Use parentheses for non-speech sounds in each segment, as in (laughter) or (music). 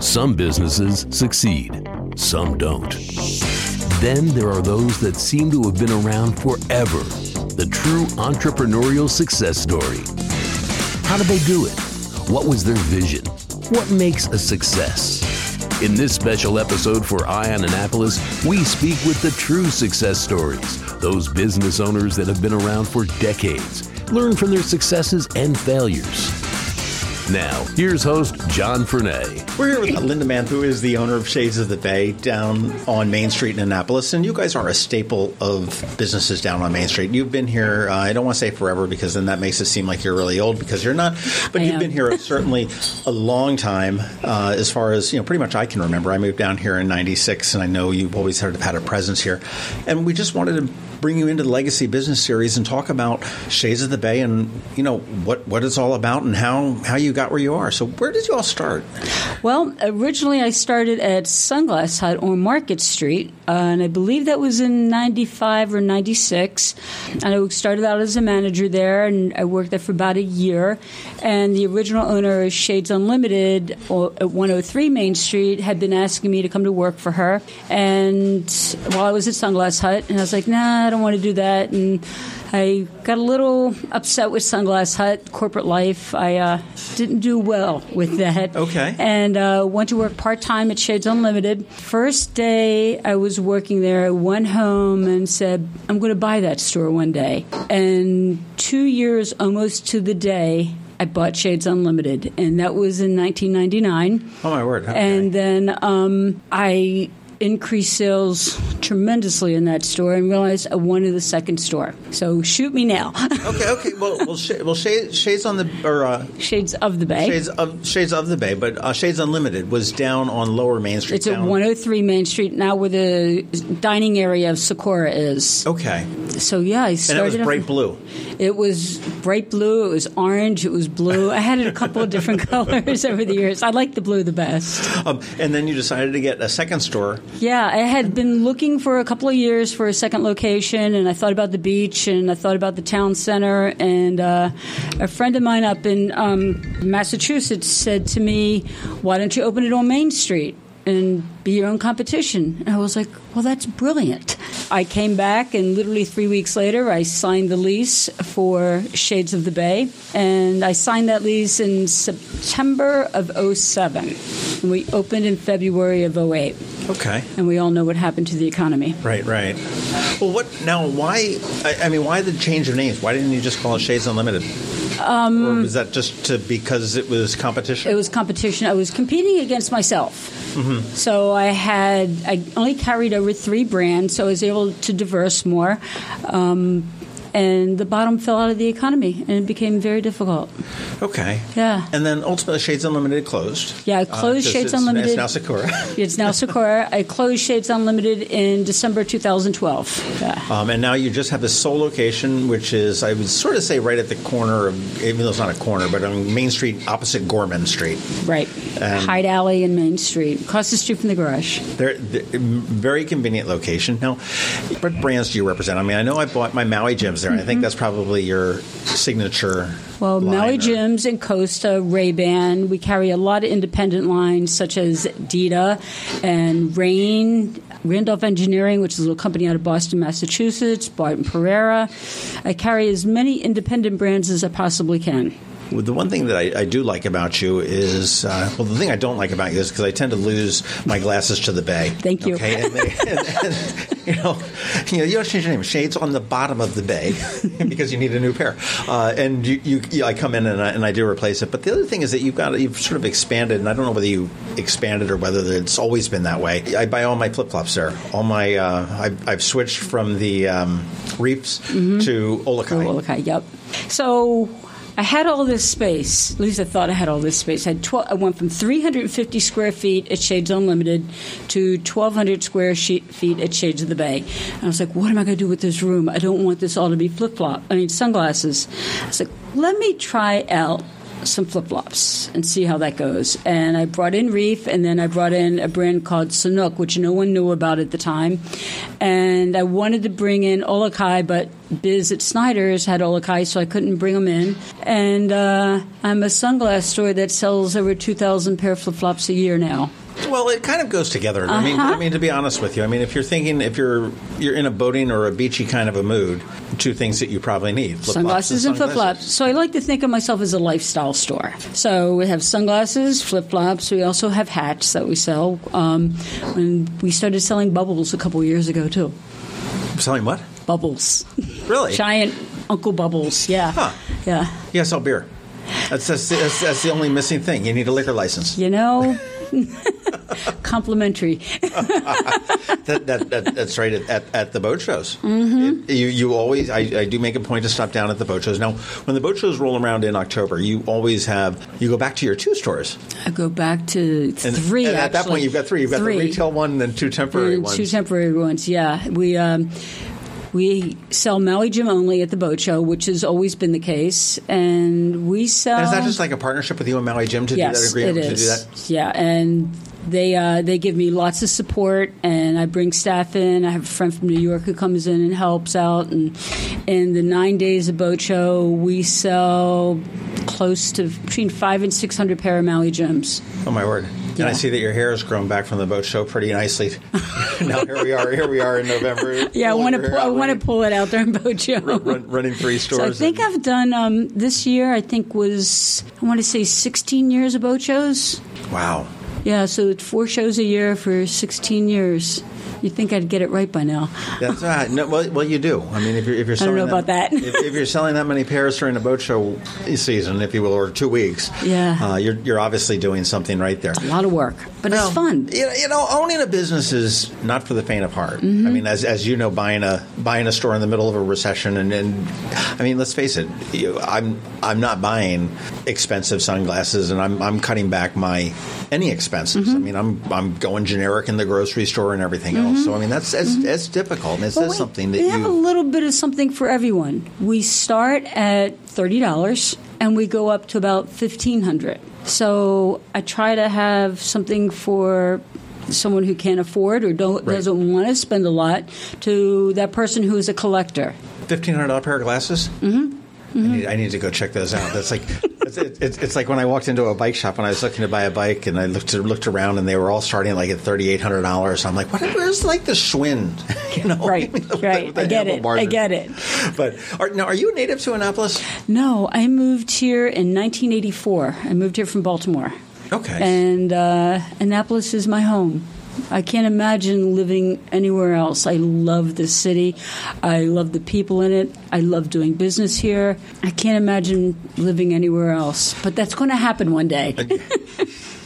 Some businesses succeed, some don't. Then there are those that seem to have been around forever the true entrepreneurial success story. How did they do it? What was their vision? What makes a success? In this special episode for Eye On Annapolis, we speak with the true success stories, those business owners that have been around for decades, learn from their successes and failures. Now, here's host John Frenaye. We're here with Linda Mann, who is the owner of Shades of the Bay down on Main Street in Annapolis. And you guys are a staple of businesses down on Main Street. You've been here, uh, I don't want to say forever because then that makes it seem like you're really old because you're not. But I you've am. been here certainly a long time uh, as far as, you know, pretty much I can remember. I moved down here in 96 and I know you've always sort of had a presence here. And we just wanted to bring you into the Legacy Business Series and talk about Shades of the Bay and, you know, what, what it's all about and how, how you got where you are. So where did you all start? Well, originally I started at Sunglass Hut on Market Street, uh, and I believe that was in 95 or 96. And I started out as a manager there, and I worked there for about a year. And the original owner of Shades Unlimited at 103 Main Street had been asking me to come to work for her. And while I was at Sunglass Hut, and I was like, nah, I don't want to do that. And I got a little upset with Sunglass Hut, corporate life. I uh, didn't do well with that. Okay. And uh, went to work part time at Shades Unlimited. First day I was working there, I went home and said, I'm going to buy that store one day. And two years almost to the day, I bought Shades Unlimited, and that was in 1999. Oh, my word. Okay. And then um, I increased sales tremendously in that store and realized I wanted a second store. So shoot me now. (laughs) okay, okay. Well, well, sh- well shades, shades on the or uh, Shades of the Bay. Shades of Shades of the Bay, but uh, Shades Unlimited was down on Lower Main Street. It's at 103 Main Street now, where the dining area of Sakura is. Okay, So yeah, I and started. it was bright blue. It was bright blue. It was orange. It was blue. I had it a couple of different (laughs) colors over the years. I like the blue the best. Um, and then you decided to get a second store. Yeah, I had been looking for a couple of years for a second location, and I thought about the beach, and I thought about the town center, and uh, a friend of mine up in um, Massachusetts said to me, "Why don't you open it on Main Street?" And be your own competition. And I was like, well, that's brilliant. I came back, and literally three weeks later, I signed the lease for Shades of the Bay. And I signed that lease in September of 07. And we opened in February of 08 Okay, and we all know what happened to the economy. right, right. Well, what now? Why? I, I mean, why the change of names? Why didn't you just call it Shades Unlimited? Um, or was that just to because it was competition? It was competition. I was competing against myself. So I had I only carried over three brands, so I was able to diverse more. Um, and the bottom fell out of the economy, and it became very difficult. okay. Yeah. And then ultimately, Shades Unlimited closed. Yeah, Uh, closed Shades it's- Unlimited. (laughs) It's now Sakura. It's now Sakura. I closed Shades Unlimited in December 2012. Yeah. Um, and now you just have a sole location, which is, I would sort of say, right at the corner of, even though it's not a corner, but on Main Street opposite Gorman Street. Right. Um, Hyde Alley and Main Street, across the street from the garage. They're, they're very convenient location. Now, what brands do you represent? I mean, I know I bought my Maui Jims there. and I think that's probably your signature. Mm-hmm. Well, Maui or- Jims and Costa, Ray Ban. We carry a lot of independent lines such as Dita and Raen, Randolph Engineering, which is a little company out of Boston, Massachusetts, Barton Perreira. I carry as many independent brands as I possibly can. Well, the one thing that I, I do like about you is, uh, well, the thing I don't like about you is because I tend to lose my glasses to the bay. Thank you. Okay, and, they, and, and, you know, you know, you don't change your name. Shades on the bottom of the bay (laughs) because you need a new pair. Uh, and you, you, you, I come in and I, and I do replace it. But the other thing is that you've got you've sort of expanded, and I don't know whether you expanded or whether it's always been that way. I buy all my flip flops there. All my uh, I've, I've switched from the um, reefs Mm-hmm. to OluKai. Okay, yep. So I had all this space. At least I thought I had all this space. I, had 12, I went from 350 square feet at Shades Unlimited to 1,200 square she- feet at Shades of the Bay. And I was like, what am I going to do with this room? I don't want this all to be flip flop. I mean, sunglasses. I was like, let me try out some flip flops and see how that goes. And I brought in Reef, and then I brought in a brand called Sanuk, which no one knew about at the time. And I wanted to bring in OluKai, but Biz at Snyder's had OluKai, so I couldn't bring them in. And uh, I'm a sunglass store that sells over 2,000 pair of flip flops a year now. Well, it kind of goes together. I mean, Uh-huh. I mean, to be honest with you, I mean, if you're thinking, if you're you're in a boating or a beachy kind of a mood, two things that you probably need: sunglasses and flip flops. So I like to think of myself as a lifestyle store. So we have sunglasses, flip flops. We also have hats that we sell. Um, and we started selling bubbles a couple years ago too. Selling what? Bubbles, Really? giant Uncle Bubbles. Yeah, Huh. yeah. Yeah, sell beer. That's, that's that's that's the only missing thing. You need a liquor license. You know, (laughs) complimentary. (laughs) That, that, that that's right at, at, at the boat shows. Mm-hmm. you you always I, I do make a point to stop down at the boat shows. Now, when the boat shows roll around in October, you always have you go back to your two stores. I go back to And, three. and at that point, you've got three. You've got Three. the retail one and then two temporary Mm, ones. Two temporary ones, yeah. We um, we sell Maui Jim only at the boat show, which has always been the case, and we sell. and is that just like a partnership with you and Maui Jim to yes, do that agreement it to do that? Yeah, and they uh, they give me lots of support, and I bring staff in. I have a friend from New York who comes in and helps out, and in the nine days of boat show, we sell close to between five and six hundred pair of Maui Jims. Oh my word! And I see that your hair has grown back from the boat show pretty nicely. (laughs) (laughs) now here we are. Here we are in November. Yeah, I want to hair I want to pull it out during boat show. run, running three stores. So I think I've done um, this year. I think was I want to say 16 years of boat shows. wow. Yeah, so it's four shows a year for 16 years. You'd think I'd get it right by now. That's right. No, well, well, you do. I mean, if you're if you're don't selling know about that. if, if you're selling that many pairs during a boat show season, if you will, or two weeks, Yeah. uh, you're you're obviously doing something right there. A lot of work, but Well, it's fun. You know, you know, owning a business is not for the faint of heart. Mm-hmm. I mean, as, as you know, buying a buying a store in the middle of a recession, and, and I mean, let's face it, you, I'm I'm not buying expensive sunglasses, and I'm I'm cutting back my any expenses. Mm-hmm. I mean, I'm I'm going generic in the grocery store and everything else. So I mean, that's that's, that's difficult. And it Mm-hmm. Well, something that we have a little bit of something for everyone. We start at thirty dollars and we go up to about fifteen hundred. So I try to have something for someone who can't afford or don't Right. doesn't want to spend a lot to that person who is a collector. Fifteen hundred dollar pair of glasses. Mm-hmm. I, need, I need to go check those out. That's like it's, it's, it's like when I walked into a bike shop and I was looking to buy a bike and I looked looked around and they were all starting like at thirty eight hundred dollars. I'm like, what, where's like the Schwinn? (laughs) You know, Right, (laughs) with the- right. with the I get it. handlebars I get it. (laughs) But are, now, are you a native to Annapolis? No, I moved here in 1984. I moved here from Baltimore. Okay. And uh, Annapolis is my home. I can't imagine living anywhere else. I love this city. I love the people in it. I love doing business here. I can't imagine living anywhere else. But that's going to happen one day.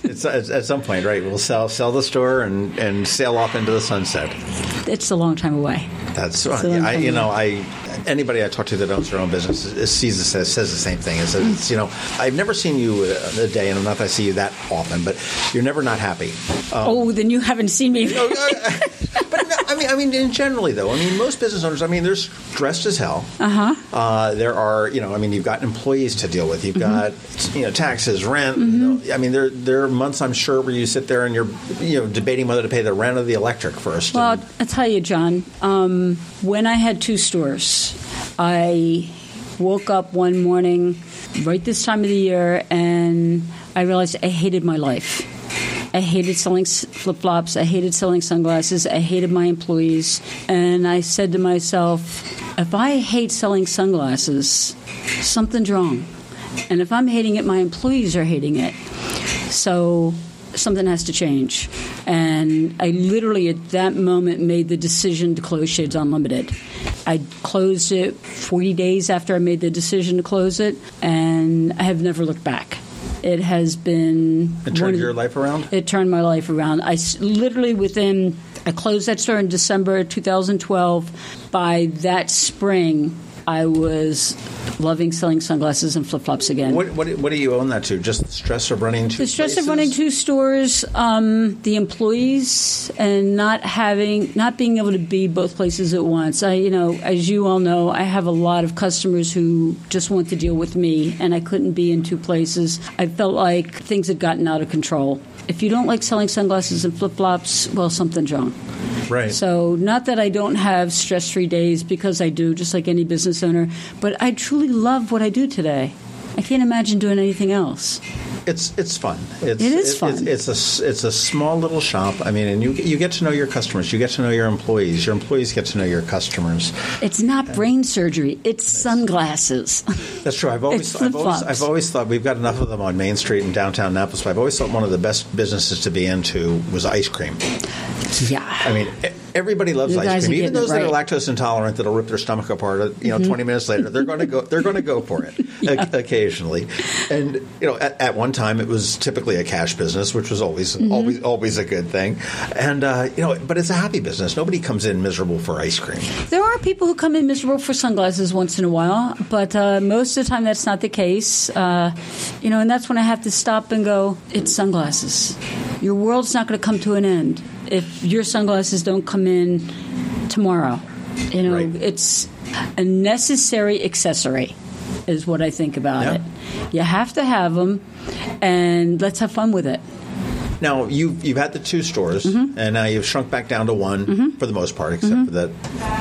it's, at, at some point, right? We'll sell sell the store and, and sail off into the sunset. it's a long time away. That's So I, you I'm- know I anybody I talk to that owns their own business sees it says, says the same thing. It's, it's you know I've never seen you a, a day, and not that I see you that often, but you're never not happy. Um, oh, then you haven't seen me. Uh, no, I mean, I mean, in generally though, I mean, most business owners, I mean, they're stressed as hell. Uh-huh. There are, you know, I mean, you've got employees to deal with. You've Mm-hmm. got, you know, taxes, rent. you know, I mean, there there are months I'm sure where you sit there and you're, you know, debating whether to pay the rent or the electric first. Well, And- I'll tell you, John, um, when I had two stores, I woke up one morning right this time of the year and I realized I hated my life. I hated selling flip flops. I hated selling sunglasses. I hated my employees. And I said to myself, if I hate selling sunglasses, something's wrong. And if I'm hating it, my employees are hating it. So something has to change. And I literally at that moment made the decision to close Shades Unlimited. I closed it 40 days after I made the decision to close it, and I have never looked back. It has been it turned your life around. it turned my life around. I literally within I closed that store in December 2012. By that spring, I was loving selling sunglasses and flip flops again. What, what, what do you own that to? Just the stress of running two the stress places? of running two stores, um, the employees, and not having, not being able to be both places at once. I, you know, as you all know, I have a lot of customers who just want to deal with me, and I couldn't be in two places. I felt like things had gotten out of control. If you don't like selling sunglasses and flip flops, well, something's wrong. Right. So, not that I don't have stress free days because I do, just like any business owner, but I truly love what I do today. I can't imagine doing anything else. It's it's fun. It's, It is fun. It's, it's a it's a small little shop. I mean, and you you get to know your customers. You get to know your employees. Your employees get to know your customers. It's not brain surgery, it's sunglasses. (laughs) That's true. I've always I've always. I've always thought we've got enough of them on Main Street in downtown Napa. So I've always thought one of the best businesses to be into was ice cream. yeah. I mean, everybody loves You ice cream. Even those that are lactose intolerant that'll rip their stomach apart. uh, You know, Mm-hmm. twenty minutes later, they're going to go. They're going to go for it (laughs) o- occasionally. And you know, at, at one time, it was typically a cash business, which was always Mm-hmm. always always a good thing. And uh, you know, but it's a happy business. Nobody comes in miserable for ice cream. There are people who come in miserable for sunglasses once in a while, but uh, most of the time that's not the case. Uh, you know, and that's when I have to stop and go, it's sunglasses. Your world's not going to come to an end if your sunglasses don't come in tomorrow. You know, Right. it's a necessary accessory, is what I think about Yeah. it. You have to have them, and let's have fun with it. Now you've you've had the two stores, Mm-hmm. and now you've shrunk back down to one for the most part, except for the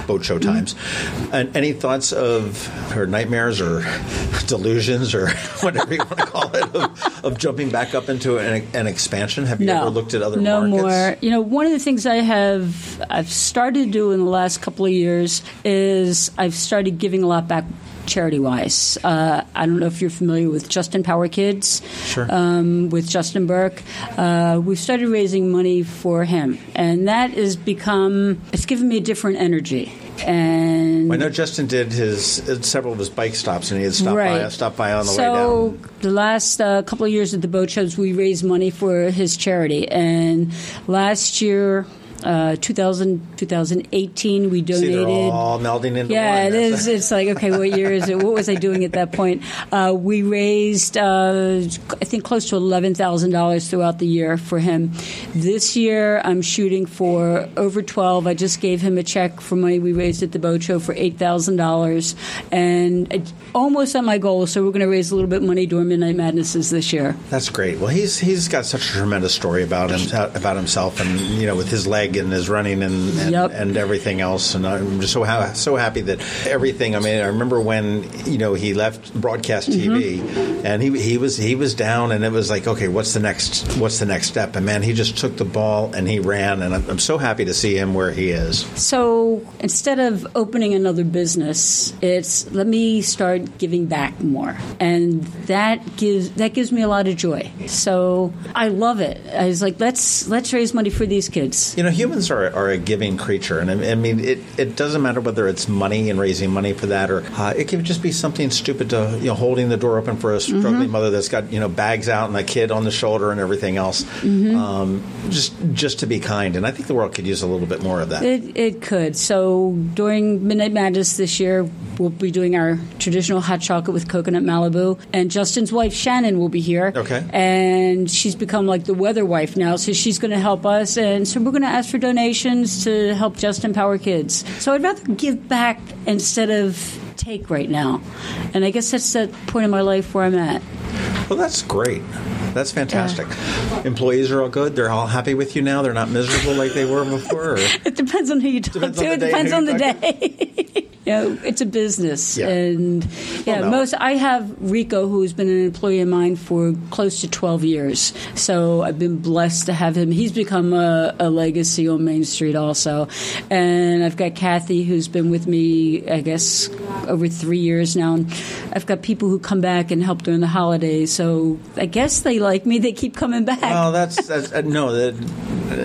boat show times. Mm-hmm. And any thoughts of or nightmares or (laughs) delusions or (laughs) whatever you want to call it of, of jumping back up into an, an expansion? Have you no, ever looked at other no markets? more. You know, one of the things I have I've started to do in the last couple of years is I've started giving a lot back charity wise. Uh, I don't know if you're familiar with Just In Power Kids. Sure. Um, with Justin Burke, uh, we've started raising money for him, and that has become it's given me a different energy. And I know Justin did his uh, several of his bike stops, and he had stopped by stopped by on the so way down. So the last uh, couple of years at the boat shows, we raised money for his charity, and last year. Uh, 2000, 2018, we See, donated. they're all melding into Yeah, one. it is. It's like, okay, what year is it? What was I doing at that point? Uh, we raised, uh, I think, close to eleven thousand dollars throughout the year for him. This year, I'm shooting for over twelve. I just gave him a check for money we raised at the boat show for eight thousand dollars, and it's almost at my goal. So we're going to raise a little bit of money during Midnight Madnesses this year. That's great. Well, he's he's got such a tremendous story about him about himself, and you know, with his leg and his running and and, Yep. and everything else. And I'm just so ha- so happy that everything. I mean, I remember when you know he left broadcast TV, mm-hmm. and he he was he was down, and it was like, okay, what's the next what's the next step? And man, he just took the ball and he ran, and I'm, I'm so happy to see him where he is. So instead of opening another business, it's let me start giving back more, and that gives that gives me a lot of joy. So I love it. I was like, let's let's raise money for these kids. You know, humans are, are a giving creature, and I, I mean, it, it doesn't matter whether it's money and raising money for that, or uh, it could just be something stupid to you know holding the door open for a struggling mother that's got you know bags out and a kid on the shoulder and everything else. Um, just just to be kind, and I think the world could use a little bit more of that. It, it could. So during Midnight Madness this year, we'll be doing our traditional hot chocolate with coconut Malibu, and Justin's wife Shannon will be here. Okay. And she's become like the weather wife now, so she's going to help us, and so we're going to ask for donations to help Just In Power Kids. So I'd rather give back instead of take right now, and I guess that's the point in my life where I'm at. Well, that's great. That's fantastic. Employees are all good. They're all happy with you now. They're not miserable like they were before. Or? (laughs) It depends on who you talk Depends to. It depends on the day. (laughs) you know, it's a business, Yeah. and yeah, no. most. I have Rico, who's been an employee of mine for close to twelve years. So I've been blessed to have him. He's become a, a legacy on Main Street, also, and I've got Kathy, who's been with me, I guess, over three years now. And I've got people who come back and help during the holidays. So I guess they like me. They keep coming back. Well, that's, that's uh, no. That,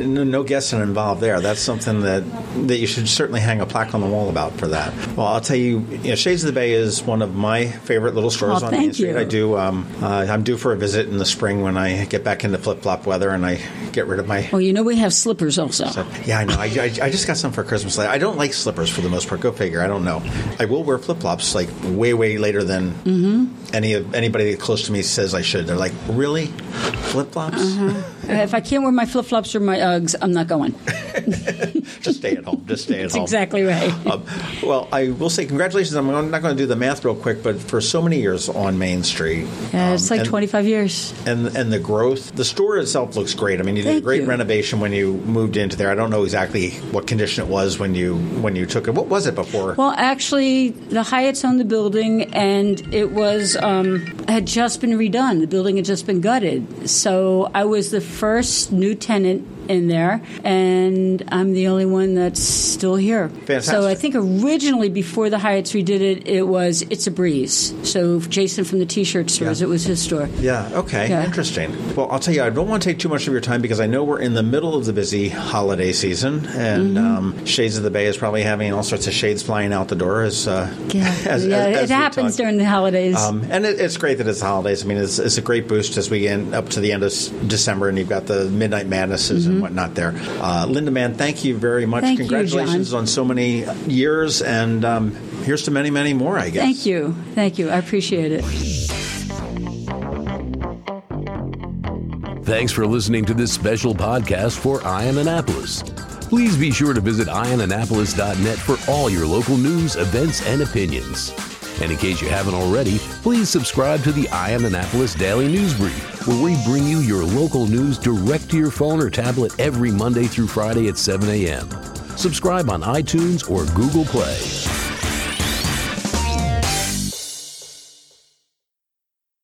no, no guessing involved there. That's something that that you should certainly hang a plaque on the wall about for that. Well, I'll tell you, you know, Shades of the Bay is one of my favorite little stores Oh, on Main Street. you. I do. Um, uh, I'm due for a visit in the spring when I get back into flip flop weather and I get rid of my. Well, you know we have slippers also. Yeah, I know. I, I, I just got some for Christmas. I don't like slippers for the most part. Go figure. I don't know. I will wear flip flops like way, way later than Mm-hmm. Any of anybody close to me says I should. They're like, really, flip flops? Uh-huh. If I can't wear my flip flops or my Uggs, I'm not going. (laughs) Just stay at home. Just stay at That's home. exactly right. Um, well, I will say congratulations. I'm not going to do the math real quick, but for so many years on Main Street, Yeah, it's um, like and- 25 years. and and the growth, the store itself looks great. I mean, you did a great you. renovation when you moved into there. I don't know exactly what condition it was when you when you took it. What was it before? Well, actually, the Hyatt's owned the building, and it was um, had just been redone. The building had just been gutted. So I was the first new tenant in there, and I'm the only one that's still here. Fantastic. So I think originally, before the Hyatt's redid it, it was It's a Breeze. So Jason from the T-shirt stores, Yeah. it was his store. Yeah, okay, Yeah. interesting. Well, I'll tell you, I don't want to take too much of your time because I know we're in the middle of the busy holiday season, and Mm-hmm. um, Shades of the Bay is probably having all sorts of shades flying out the door as, uh, Yeah, (laughs) as, yeah as- as it happens talk. during the holidays. Um, and it, it's great that it's the holidays. I mean, it's, it's a great boost as we get up to the end of December, and you've got the midnight madnesses and whatnot there. Uh, Linda, Mann, thank you very much. Thank Congratulations John. on so many years, and um, here's to many, many more. I guess. Thank you. Thank you. I appreciate it. Thanks for listening to this special podcast for Eye On Annapolis. Please be sure to visit eyeonannapolis.net for all your local news, events, and opinions. And in case you haven't already, please subscribe to the Eye On Annapolis Daily News Brief, where we bring you your local news direct to your phone or tablet every Monday through Friday at 7 a.m. Subscribe on iTunes or Google Play.